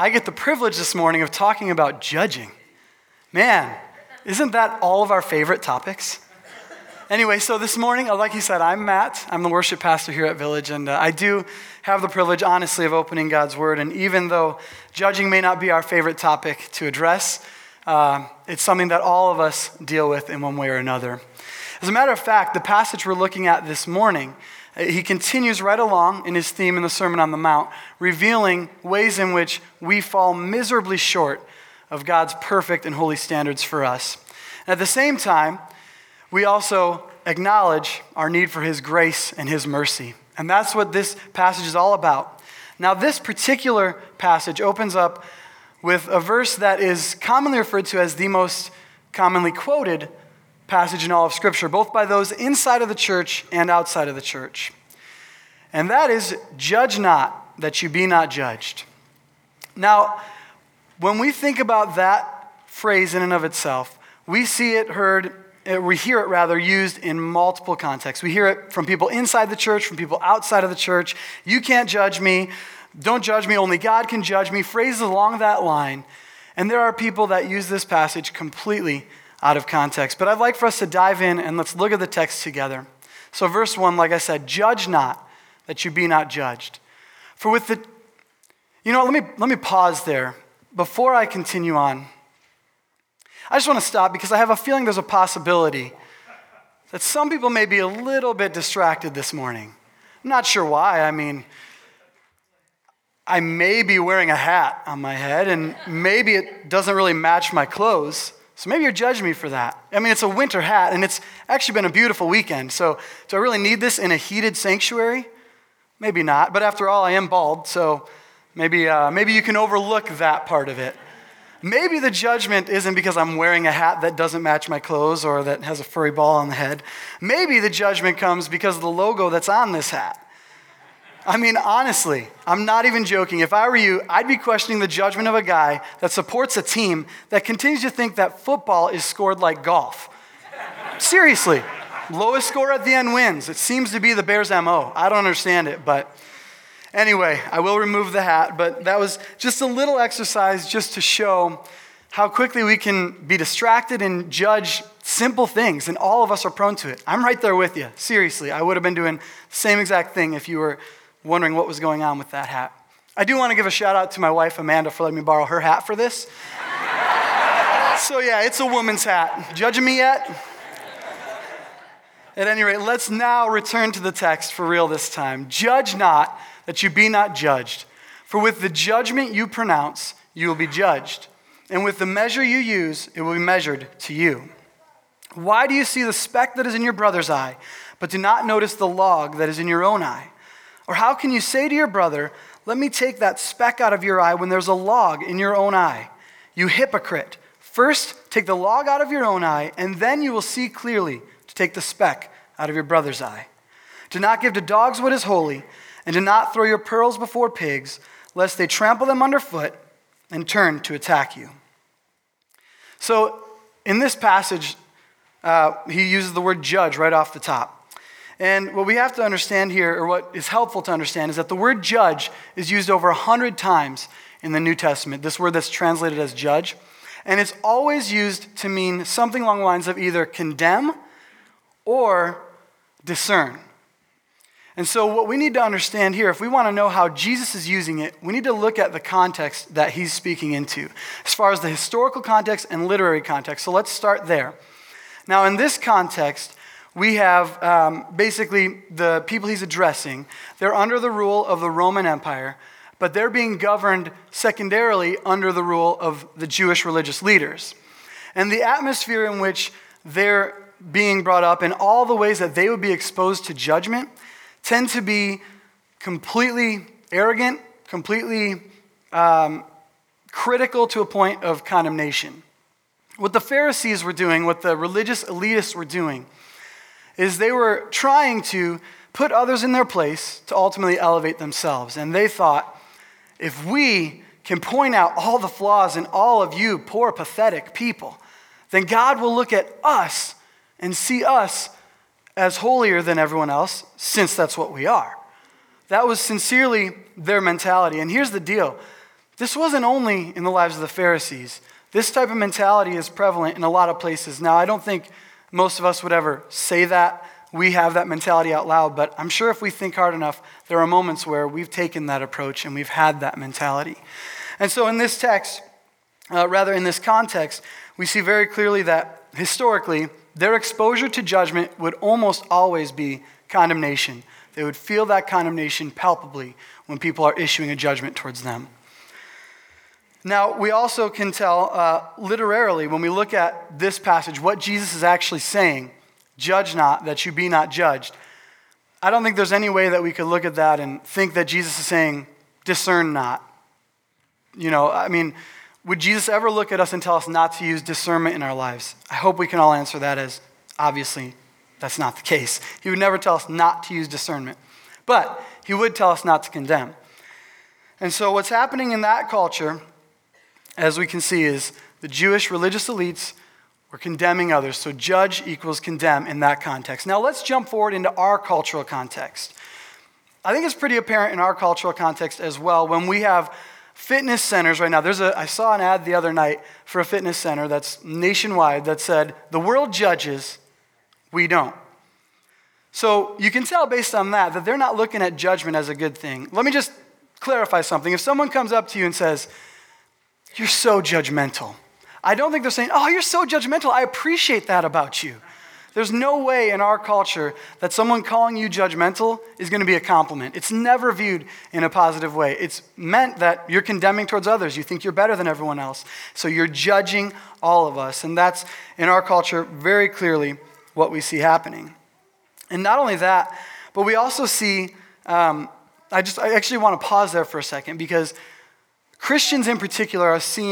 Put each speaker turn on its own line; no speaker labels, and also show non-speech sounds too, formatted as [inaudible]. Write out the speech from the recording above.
I get the privilege this morning of talking about judging. Man, isn't that all of our favorite topics? Anyway, so this morning, like you said, I'm Matt. I'm the worship pastor here at Village, and uh, I do have the privilege, honestly, of opening God's Word. And even though judging may not be our favorite topic to address, uh, it's something that all of us deal with in one way or another. As a matter of fact, the passage we're looking at this morning, Uh, he continues right along in his theme in the Sermon on the Mount, revealing ways in which we fall miserably short of God's perfect and holy standards for us. At the same time, we also acknowledge our need for His grace and His mercy. And that's what this passage is all about. Now, this particular passage opens up with a verse that is commonly referred to as the most commonly quoted passage in all of Scripture, both by those inside of the church and outside of the church. And that is, Judge not that you be not judged. Now, when we think about that phrase in and of itself, we see it heard uh, we hear it rather used in multiple contexts. We hear it from people inside the church, from people outside of the church. You can't judge me. Don't judge me. Only God can judge me. Phrases along that line. And there are people that use this passage completely out of context. But I'd like for us to dive in and let's look at the text together. So, verse 1, like I said, judge not that you be not judged. For with the, you know, let me, let me pause there before I continue on. I just want to stop because I have a feeling there's a possibility that some people may be a little bit distracted this morning. I'm not sure why. I mean, I may be wearing a hat on my head, and maybe it doesn't really match my clothes. So maybe you're judging me for that. I mean, it's a winter hat, and it's actually been a beautiful weekend. So do I really need this in a heated sanctuary? Maybe not. But after all, I am bald, so maybe, uh, maybe you can overlook that part of it. Maybe the judgment isn't because I'm wearing a hat that doesn't match my clothes or that has a furry ball on the head. Maybe the judgment comes because of the logo that's on this hat. I mean, honestly, I'm not even joking. If I were you, I'd be questioning the judgment of a guy that supports a team that continues to think that football is scored like golf. Seriously, lowest score at the end wins. It seems to be the Bears' MO. I don't understand it, but Anyway, I will remove the hat, but that was just a little exercise just to show how quickly we can be distracted and judge simple things, and all of us are prone to it. I'm right there with you. Seriously, I would have been doing the same exact thing if you were wondering what was going on with that hat. I do want to give a shout out to my wife, Amanda, for letting me borrow her hat for this. [laughs] so, yeah, it's a woman's hat. Judging me yet? At any rate, let's now return to the text for real this time. Judge not that you be not judged. For with the judgment you pronounce, you will be judged. And with the measure you use, it will be measured to you. Why do you see the speck that is in your brother's eye, but do not notice the log that is in your own eye? Or how can you say to your brother, Let me take that speck out of your eye when there's a log in your own eye? You hypocrite. First, take the log out of your own eye, and then you will see clearly to take the speck out of your brother's eye. Do not give to dogs what is holy and do not throw your pearls before pigs, lest they trample them underfoot and turn to attack you. So, in this passage, uh, he uses the word judge right off the top. And what we have to understand here, or what is helpful to understand, is that the word judge is used over 100 times in the New Testament, this word that's translated as judge. And it's always used to mean something along the lines of either condemn or discern. And so, what we need to understand here, if we want to know how Jesus is using it, we need to look at the context that he's speaking into, as far as the historical context and literary context. So, let's start there. Now, in this context, we have um, basically the people he's addressing. They're under the rule of the Roman Empire, but they're being governed secondarily under the rule of the Jewish religious leaders. And the atmosphere in which they're being brought up and all the ways that they would be exposed to judgment tend to be completely arrogant, completely um, critical to a point of condemnation. What the Pharisees were doing, what the religious elitists were doing, is they were trying to put others in their place to ultimately elevate themselves. And they thought, if we can point out all the flaws in all of you, poor, pathetic people, then God will look at us and see us as holier than everyone else, since that's what we are. That was sincerely their mentality. And here's the deal this wasn't only in the lives of the Pharisees. This type of mentality is prevalent in a lot of places. Now, I don't think most of us would ever say that. We have that mentality out loud, but I'm sure if we think hard enough, there are moments where we've taken that approach and we've had that mentality. And so, in this text, uh, rather in this context, we see very clearly that historically, their exposure to judgment would almost always be condemnation. They would feel that condemnation palpably when people are issuing a judgment towards them. Now, we also can tell uh, literally when we look at this passage what Jesus is actually saying judge not, that you be not judged. I don't think there's any way that we could look at that and think that Jesus is saying discern not. You know, I mean, would Jesus ever look at us and tell us not to use discernment in our lives? I hope we can all answer that as obviously that's not the case. He would never tell us not to use discernment, but he would tell us not to condemn. And so, what's happening in that culture, as we can see, is the Jewish religious elites were condemning others. So, judge equals condemn in that context. Now, let's jump forward into our cultural context. I think it's pretty apparent in our cultural context as well when we have fitness centers right now. There's a, I saw an ad the other night for a fitness center that's nationwide that said, The world judges, we don't. So you can tell based on that that they're not looking at judgment as a good thing. Let me just clarify something. If someone comes up to you and says, You're so judgmental, I don't think they're saying, Oh, you're so judgmental. I appreciate that about you. There's no way in our culture that someone calling you judgmental is going to be a compliment. It's never viewed in a positive way. It's meant that you're condemning towards others. You think you're better than everyone else. So you're judging all of us. And that's in our culture very clearly what we see happening. And not only that, but we also see, um, I just I actually want to pause there for a second because Christians in particular are seen